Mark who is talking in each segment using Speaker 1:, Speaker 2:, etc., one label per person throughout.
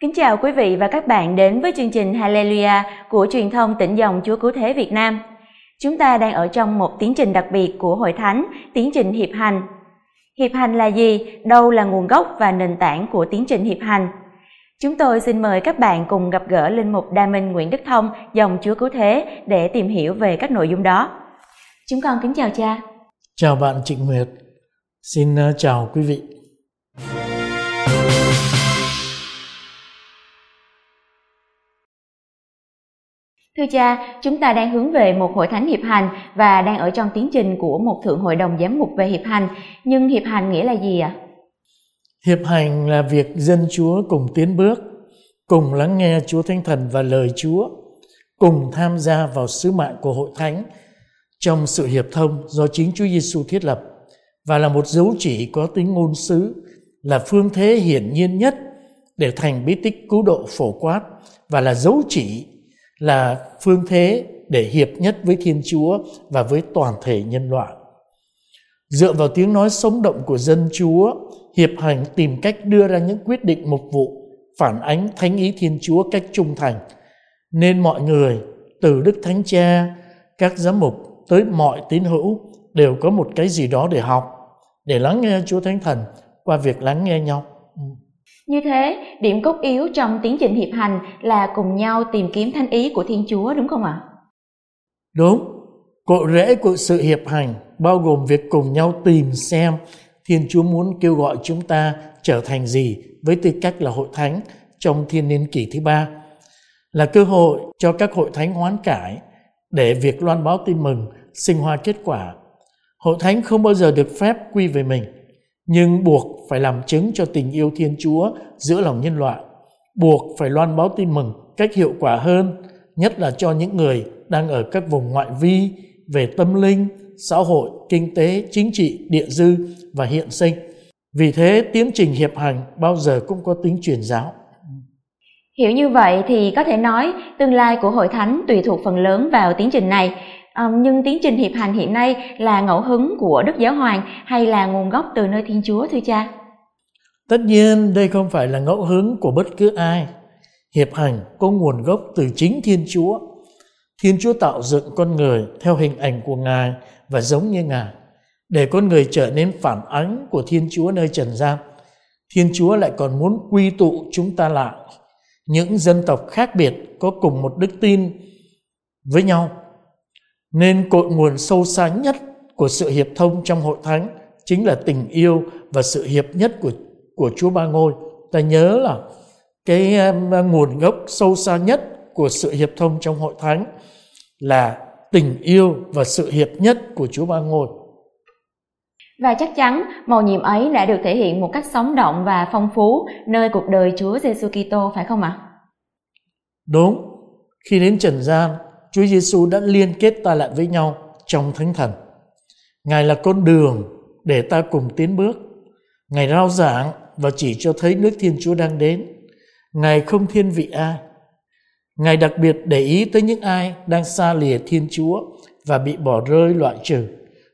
Speaker 1: Kính chào quý vị và các bạn đến với chương trình Hallelujah của truyền thông tỉnh dòng Chúa Cứu Thế Việt Nam. Chúng ta đang ở trong một tiến trình đặc biệt của Hội Thánh, tiến trình hiệp hành. Hiệp hành là gì? Đâu là nguồn gốc và nền tảng của tiến trình hiệp hành? Chúng tôi xin mời các bạn cùng gặp gỡ Linh Mục Đa Minh Nguyễn Đức Thông, dòng Chúa Cứu Thế để tìm hiểu về các nội dung đó. Chúng con kính chào cha.
Speaker 2: Chào bạn Trịnh Nguyệt. Xin ờ, chào quý vị.
Speaker 1: Thưa cha, chúng ta đang hướng về một hội thánh hiệp hành và đang ở trong tiến trình của một thượng hội đồng giám mục về hiệp hành. Nhưng hiệp hành nghĩa là gì ạ?
Speaker 2: Hiệp hành là việc dân Chúa cùng tiến bước, cùng lắng nghe Chúa Thánh Thần và lời Chúa, cùng tham gia vào sứ mạng của hội thánh trong sự hiệp thông do chính Chúa Giêsu thiết lập và là một dấu chỉ có tính ngôn sứ, là phương thế hiển nhiên nhất để thành bí tích cứu độ phổ quát và là dấu chỉ là phương thế để hiệp nhất với Thiên Chúa và với toàn thể nhân loại. Dựa vào tiếng nói sống động của dân Chúa, hiệp hành tìm cách đưa ra những quyết định mục vụ phản ánh thánh ý Thiên Chúa cách trung thành. Nên mọi người, từ Đức Thánh Cha, các giám mục tới mọi tín hữu đều có một cái gì đó để học, để lắng nghe Chúa Thánh Thần qua việc lắng nghe nhau.
Speaker 1: Như thế, điểm cốt yếu trong tiến trình hiệp hành là cùng nhau tìm kiếm thanh ý của Thiên Chúa đúng không ạ?
Speaker 2: Đúng. Cội rễ của sự hiệp hành bao gồm việc cùng nhau tìm xem Thiên Chúa muốn kêu gọi chúng ta trở thành gì với tư cách là hội thánh trong thiên niên kỷ thứ ba là cơ hội cho các hội thánh hoán cải để việc loan báo tin mừng sinh hoa kết quả. Hội thánh không bao giờ được phép quy về mình nhưng buộc phải làm chứng cho tình yêu Thiên Chúa giữa lòng nhân loại, buộc phải loan báo tin mừng cách hiệu quả hơn, nhất là cho những người đang ở các vùng ngoại vi về tâm linh, xã hội, kinh tế, chính trị, địa dư và hiện sinh. Vì thế, tiến trình hiệp hành bao giờ cũng có tính truyền giáo.
Speaker 1: Hiểu như vậy thì có thể nói tương lai của hội thánh tùy thuộc phần lớn vào tiến trình này nhưng tiến trình hiệp hành hiện nay là ngẫu hứng của Đức Giáo Hoàng hay là nguồn gốc từ nơi Thiên Chúa thưa cha?
Speaker 2: Tất nhiên đây không phải là ngẫu hứng của bất cứ ai. Hiệp hành có nguồn gốc từ chính Thiên Chúa. Thiên Chúa tạo dựng con người theo hình ảnh của Ngài và giống như Ngài để con người trở nên phản ánh của Thiên Chúa nơi trần gian. Thiên Chúa lại còn muốn quy tụ chúng ta lại, những dân tộc khác biệt có cùng một đức tin với nhau nên cội nguồn sâu xa nhất của sự hiệp thông trong hội thánh chính là tình yêu và sự hiệp nhất của của Chúa Ba Ngôi. Ta nhớ là cái nguồn gốc sâu xa nhất của sự hiệp thông trong hội thánh là tình yêu và sự hiệp nhất của Chúa Ba Ngôi.
Speaker 1: Và chắc chắn màu nhiệm ấy đã được thể hiện một cách sống động và phong phú nơi cuộc đời Chúa Giêsu Kitô phải không ạ?
Speaker 2: Đúng. Khi đến trần gian, Chúa Giêsu đã liên kết ta lại với nhau trong Thánh Thần. Ngài là con đường để ta cùng tiến bước. Ngài rao giảng và chỉ cho thấy nước Thiên Chúa đang đến. Ngài không thiên vị ai. Ngài đặc biệt để ý tới những ai đang xa lìa Thiên Chúa và bị bỏ rơi loại trừ.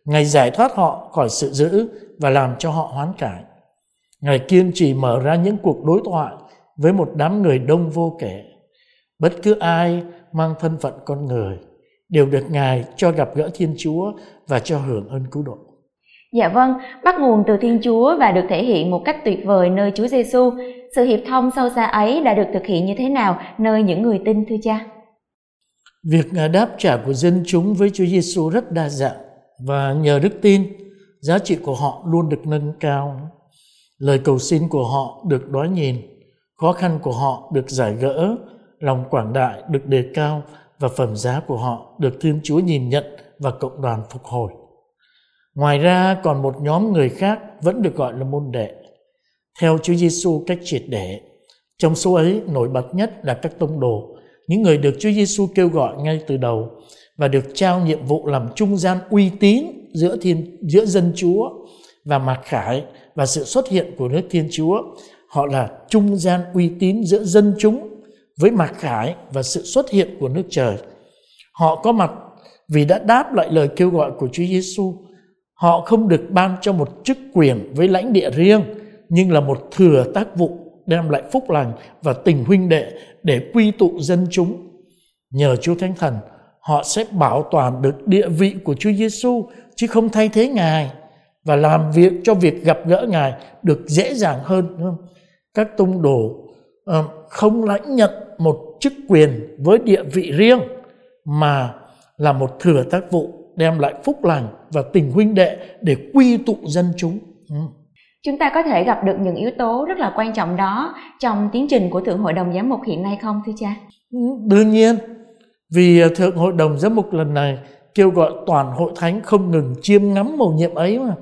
Speaker 2: Ngài giải thoát họ khỏi sự giữ và làm cho họ hoán cải. Ngài kiên trì mở ra những cuộc đối thoại với một đám người đông vô kể. Bất cứ ai mang thân phận con người đều được Ngài cho gặp gỡ Thiên Chúa và cho hưởng ơn cứu độ.
Speaker 1: Dạ vâng, bắt nguồn từ Thiên Chúa và được thể hiện một cách tuyệt vời nơi Chúa Giêsu. Sự hiệp thông sâu xa ấy đã được thực hiện như thế nào nơi những người tin thưa cha?
Speaker 2: Việc đáp trả của dân chúng với Chúa Giêsu rất đa dạng và nhờ đức tin, giá trị của họ luôn được nâng cao. Lời cầu xin của họ được đói nhìn, khó khăn của họ được giải gỡ lòng quảng đại được đề cao và phẩm giá của họ được Thiên Chúa nhìn nhận và cộng đoàn phục hồi. Ngoài ra còn một nhóm người khác vẫn được gọi là môn đệ. Theo Chúa Giêsu cách triệt để, trong số ấy nổi bật nhất là các tông đồ, những người được Chúa Giêsu kêu gọi ngay từ đầu và được trao nhiệm vụ làm trung gian uy tín giữa thiên giữa dân Chúa và mặc khải và sự xuất hiện của nước Thiên Chúa. Họ là trung gian uy tín giữa dân chúng với mặc khải và sự xuất hiện của nước trời. Họ có mặt vì đã đáp lại lời kêu gọi của Chúa Giêsu. Họ không được ban cho một chức quyền với lãnh địa riêng, nhưng là một thừa tác vụ đem lại phúc lành và tình huynh đệ để quy tụ dân chúng. Nhờ Chúa Thánh Thần, họ sẽ bảo toàn được địa vị của Chúa Giêsu chứ không thay thế Ngài và làm việc cho việc gặp gỡ Ngài được dễ dàng hơn. Các tông đồ không lãnh nhận một chức quyền với địa vị riêng mà là một thừa tác vụ đem lại phúc lành và tình huynh đệ để quy tụ dân chúng. Ừ.
Speaker 1: Chúng ta có thể gặp được những yếu tố rất là quan trọng đó trong tiến trình của Thượng Hội đồng Giám mục hiện nay không thưa cha?
Speaker 2: Ừ, đương nhiên, vì Thượng Hội đồng Giám mục lần này kêu gọi toàn hội thánh không ngừng chiêm ngắm mầu nhiệm ấy mà.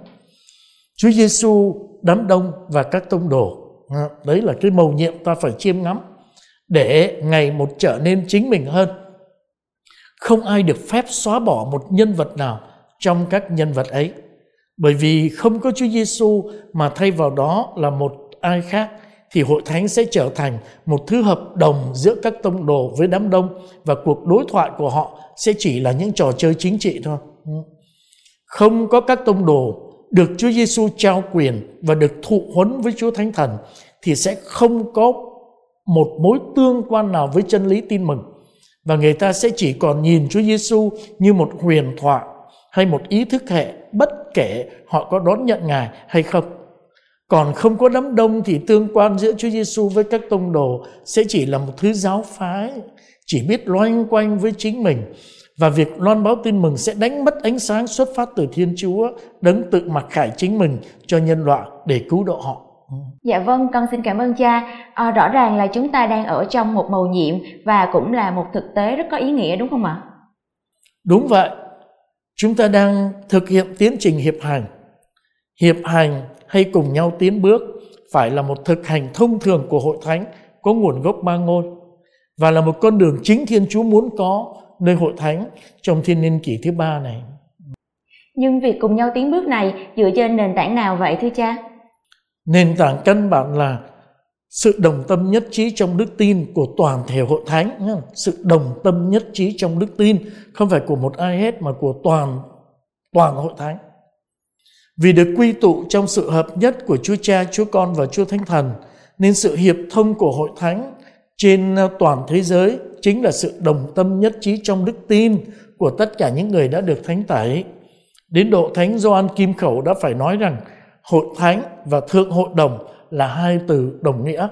Speaker 2: Chúa Giêsu đám đông và các tông đồ. Đấy là cái mầu nhiệm ta phải chiêm ngắm để ngày một trở nên chính mình hơn. Không ai được phép xóa bỏ một nhân vật nào trong các nhân vật ấy. Bởi vì không có Chúa Giêsu mà thay vào đó là một ai khác, thì hội thánh sẽ trở thành một thứ hợp đồng giữa các tông đồ với đám đông và cuộc đối thoại của họ sẽ chỉ là những trò chơi chính trị thôi. Không có các tông đồ được Chúa Giêsu trao quyền và được thụ huấn với Chúa Thánh Thần thì sẽ không có một mối tương quan nào với chân lý tin mừng và người ta sẽ chỉ còn nhìn Chúa Giêsu như một huyền thoại hay một ý thức hệ bất kể họ có đón nhận Ngài hay không. Còn không có đám đông thì tương quan giữa Chúa Giêsu với các tông đồ sẽ chỉ là một thứ giáo phái, chỉ biết loanh quanh với chính mình và việc loan báo tin mừng sẽ đánh mất ánh sáng xuất phát từ Thiên Chúa đấng tự mặc khải chính mình cho nhân loại để cứu độ họ.
Speaker 1: Dạ vâng, con xin cảm ơn cha. À, rõ ràng là chúng ta đang ở trong một mầu nhiệm và cũng là một thực tế rất có ý nghĩa đúng không ạ?
Speaker 2: Đúng vậy. Chúng ta đang thực hiện tiến trình hiệp hành. Hiệp hành hay cùng nhau tiến bước phải là một thực hành thông thường của hội thánh có nguồn gốc ba ngôi và là một con đường chính Thiên Chúa muốn có nơi hội thánh trong thiên niên kỷ thứ ba này.
Speaker 1: Nhưng việc cùng nhau tiến bước này dựa trên nền tảng nào vậy thưa cha?
Speaker 2: Nền tảng căn bản là sự đồng tâm nhất trí trong đức tin của toàn thể hội thánh sự đồng tâm nhất trí trong đức tin không phải của một ai hết mà của toàn toàn hội thánh vì được quy tụ trong sự hợp nhất của Chúa Cha, Chúa Con và Chúa Thánh Thần nên sự hiệp thông của hội thánh trên ờ, toàn thế giới chính là sự đồng tâm nhất trí trong đức tin của tất cả những người đã được thánh tẩy. Đến độ Thánh Gioan Kim Khẩu đã phải nói rằng, hội thánh và thượng hội đồng là hai từ đồng nghĩa.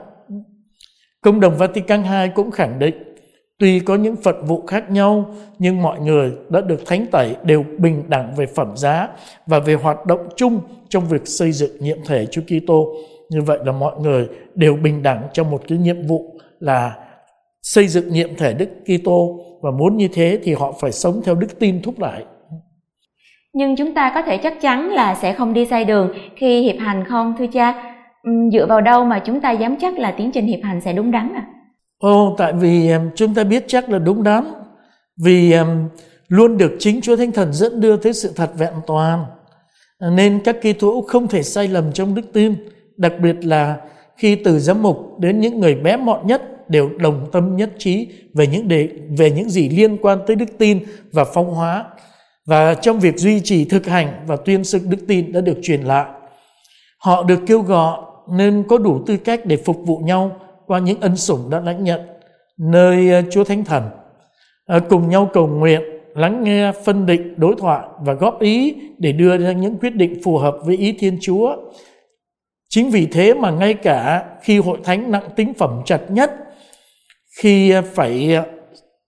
Speaker 2: Công đồng Vatican II cũng khẳng định, tuy có những phật vụ khác nhau, nhưng mọi người đã được thánh tẩy đều bình đẳng về phẩm giá và về hoạt động chung trong việc xây dựng nhiệm thể Chúa Kitô. Như vậy là mọi người đều bình đẳng trong một cái nhiệm vụ là xây dựng nhiệm thể Đức Kitô và muốn như thế thì họ phải sống theo đức tin thúc đẩy.
Speaker 1: Nhưng chúng ta có thể chắc chắn là sẽ không đi sai đường khi hiệp hành không thưa cha? dựa vào đâu mà chúng ta dám chắc là tiến trình hiệp hành sẽ đúng đắn à?
Speaker 2: Ồ, tại vì chúng ta biết chắc là đúng đắn. Vì luôn được chính Chúa Thánh Thần dẫn đưa tới sự thật vẹn toàn. Nên các kỳ thủ không thể sai lầm trong đức tin. Đặc biệt là khi từ giám mục đến những người bé mọn nhất đều đồng tâm nhất trí về những đề, về những gì liên quan tới đức tin và phong hóa và trong việc duy trì thực hành và tuyên xưng đức tin đã được truyền lại họ được kêu gọi nên có đủ tư cách để phục vụ nhau qua những ân sủng đã lãnh nhận nơi ờ, Chúa Thánh Thần. À, cùng nhau cầu nguyện, lắng nghe, phân định, đối thoại và góp ý để đưa ra những quyết định phù hợp với ý Thiên Chúa. Chính vì thế mà ngay cả khi hội thánh nặng tính phẩm chặt nhất, khi phải ờ,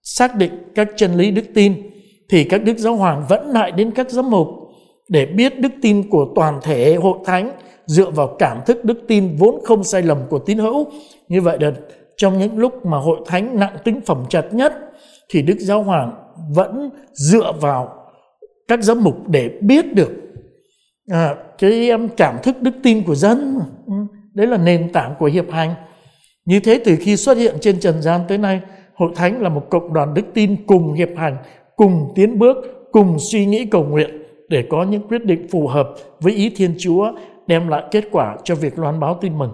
Speaker 2: xác định các chân lý đức tin, thì các đức giáo hoàng vẫn lại đến các giám mục để biết đức tin của toàn thể hội thánh dựa vào cảm thức đức tin vốn không sai lầm của tín hữu. Như vậy là trong những lúc mà hội thánh nặng tính phẩm chặt nhất thì Đức Giáo Hoàng vẫn dựa vào các giám mục để biết được à, cái cảm thức đức tin của dân. Ừ, đấy là nền tảng của hiệp hành. Như thế từ khi xuất hiện trên trần gian tới nay, hội thánh là một cộng đoàn đức tin cùng hiệp hành, cùng tiến bước, cùng suy nghĩ cầu nguyện để có những quyết định phù hợp với ý Thiên Chúa đem lại kết quả cho việc loan báo tin mừng.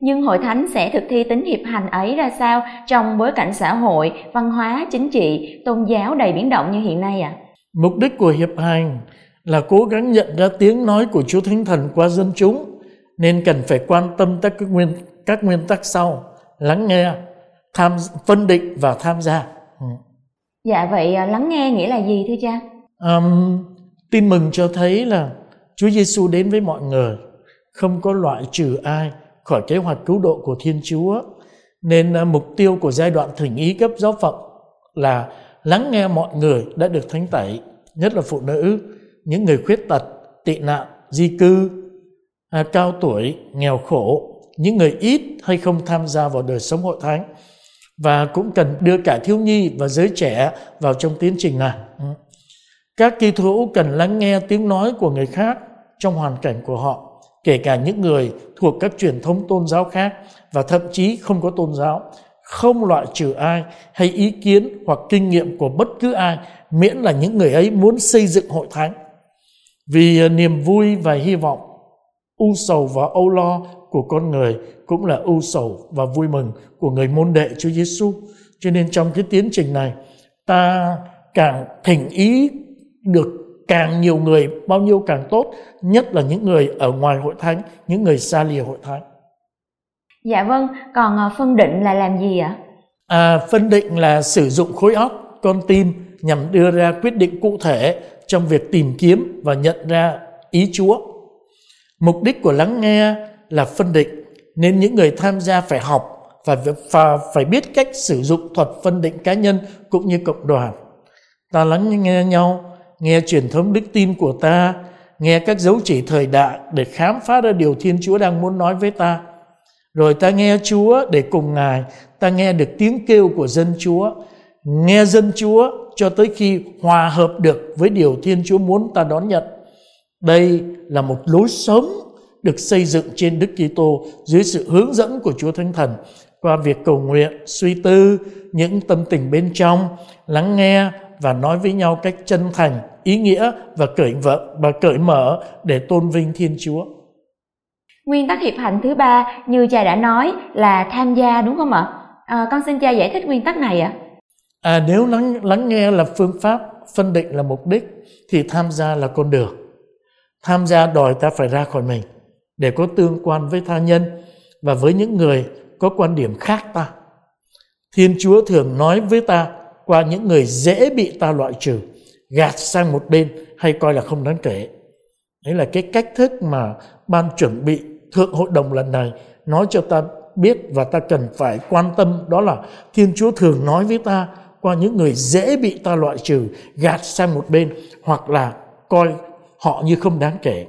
Speaker 1: Nhưng hội thánh sẽ thực thi tính hiệp hành ấy ra sao trong bối cảnh xã hội, văn hóa, chính trị, tôn giáo đầy biến động như hiện nay ạ? À?
Speaker 2: Mục đích của hiệp hành là cố gắng nhận ra tiếng nói của Chúa Thánh Thần qua dân chúng nên cần phải quan tâm các nguyên các nguyên tắc sau. Lắng nghe tham phân định và tham gia. Ừ.
Speaker 1: dạ vậy à, lắng nghe nghĩa là gì thưa cha?
Speaker 2: Um, tin mừng cho thấy là Chúa Giêsu đến với mọi người. Không có loại trừ ai khỏi kế hoạch cứu độ của Thiên Chúa. Nên uh, mục tiêu của giai đoạn thỉnh ý cấp giáo phận là lắng nghe mọi người đã được thánh tẩy nhất là phụ nữ những người khuyết tật tị nạn di cư à, cao tuổi nghèo khổ những người ít hay không tham gia vào đời sống hội thánh và cũng cần đưa cả thiếu nhi và giới trẻ vào trong tiến trình này. Ừ. Các kỳ hữu cần lắng nghe tiếng nói của người khác trong hoàn cảnh của họ, kể cả những người thuộc các truyền thống tôn giáo khác và thậm chí không có tôn giáo, không loại trừ ai hay ý kiến hoặc kinh nghiệm của bất cứ ai, miễn là những người ấy muốn xây dựng hội thánh. Vì à, niềm vui và hy vọng, u sầu và âu lo của con người cũng là ưu sầu và vui mừng của người môn đệ Chúa Giêsu. Cho nên trong cái tiến trình này ta càng thỉnh ý được càng nhiều người bao nhiêu càng tốt, nhất là những người ở ngoài hội thánh, những người xa lìa hội thánh.
Speaker 1: Dạ vâng, còn ờ, phân định là làm gì ạ?
Speaker 2: À, phân định là sử dụng khối óc, con tim nhằm đưa ra quyết định cụ thể trong việc tìm kiếm và nhận ra ý Chúa. Mục đích của lắng nghe là phân định nên những người tham gia phải học và phải biết cách sử dụng thuật phân định cá nhân cũng như cộng đoàn. Ta lắng nghe nhau, nghe truyền thống đức tin của ta, nghe các dấu chỉ thời đại để khám phá ra điều Thiên Chúa đang muốn nói với ta. Rồi ta nghe Chúa để cùng Ngài, ta nghe được tiếng kêu của dân Chúa, nghe dân Chúa cho tới khi hòa hợp được với điều Thiên Chúa muốn ta đón nhận. Đây là một lối sống được xây dựng trên Đức Kitô dưới sự hướng dẫn của Chúa Thánh Thần qua việc cầu nguyện, suy tư những tâm tình bên trong, lắng nghe và nói với nhau cách chân thành, ý nghĩa và cởi vợ và cởi mở để tôn vinh Thiên Chúa.
Speaker 1: Nguyên tắc hiệp hành thứ ba như cha đã nói là tham gia đúng không ạ? À, con xin cha giải thích nguyên tắc này ạ.
Speaker 2: À à nếu lắng lắng nghe là phương pháp, phân định là mục đích thì tham gia là con đường. Tham gia đòi ta phải ra khỏi mình để có tương quan với tha nhân và với những người có quan điểm khác ta. Thiên Chúa thường nói với ta qua những người dễ bị ta loại trừ, gạt sang một bên hay coi là không đáng kể. Đấy là cái cách thức mà ban chuẩn bị thượng hội đồng lần này nói cho ta biết và ta cần phải quan tâm đó là Thiên Chúa thường nói với ta qua những người dễ bị ta loại trừ, gạt sang một bên hoặc là coi họ như không đáng kể.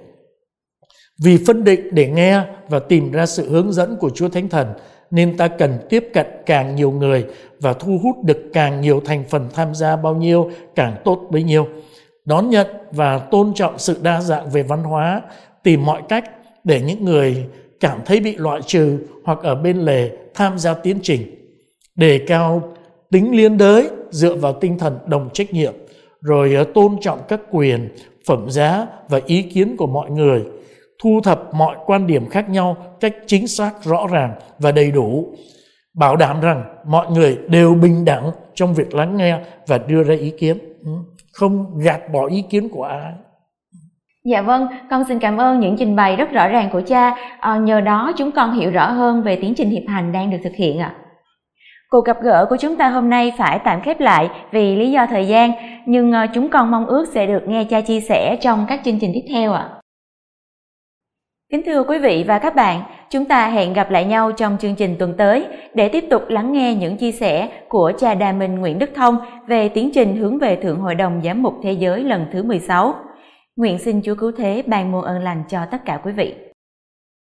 Speaker 2: Vì phân định để nghe và tìm ra sự hướng dẫn của Chúa Thánh Thần nên ta cần tiếp cận càng nhiều người và thu hút được càng nhiều thành phần tham gia bao nhiêu càng tốt bấy nhiêu. Đón nhận và tôn trọng sự đa dạng về văn hóa, tìm mọi cách để những người cảm thấy bị loại trừ hoặc ở bên lề tham gia tiến trình. Đề cao tính liên đới dựa vào tinh thần đồng trách nhiệm, rồi ờ, tôn trọng các quyền, phẩm giá và ý kiến của mọi người – thu thập mọi quan điểm khác nhau cách chính xác rõ ràng và đầy đủ bảo đảm rằng mọi người đều bình đẳng trong việc lắng nghe và đưa ra ý kiến ừ, không gạt bỏ ý kiến của ai
Speaker 1: Dạ vâng, con xin cảm ơn những trình bày rất rõ ràng của cha. À, nhờ đó chúng con hiểu rõ hơn về tiến trình hiệp hành đang được thực hiện ạ. À. Cuộc gặp gỡ của chúng ta hôm nay phải tạm khép lại vì lý do thời gian, nhưng ờ, chúng con mong ước sẽ được nghe cha chia sẻ trong các chương trình tiếp theo ạ. À. Kính thưa quý vị và các bạn, chúng ta hẹn gặp lại nhau trong chương trình tuần tới để tiếp tục lắng nghe những chia sẻ của cha Đà Minh Nguyễn Đức Thông về tiến trình hướng về Thượng Hội đồng Giám mục Thế giới lần thứ 16. Nguyện xin Chúa Cứu Thế ban muôn ơn lành cho tất cả quý vị.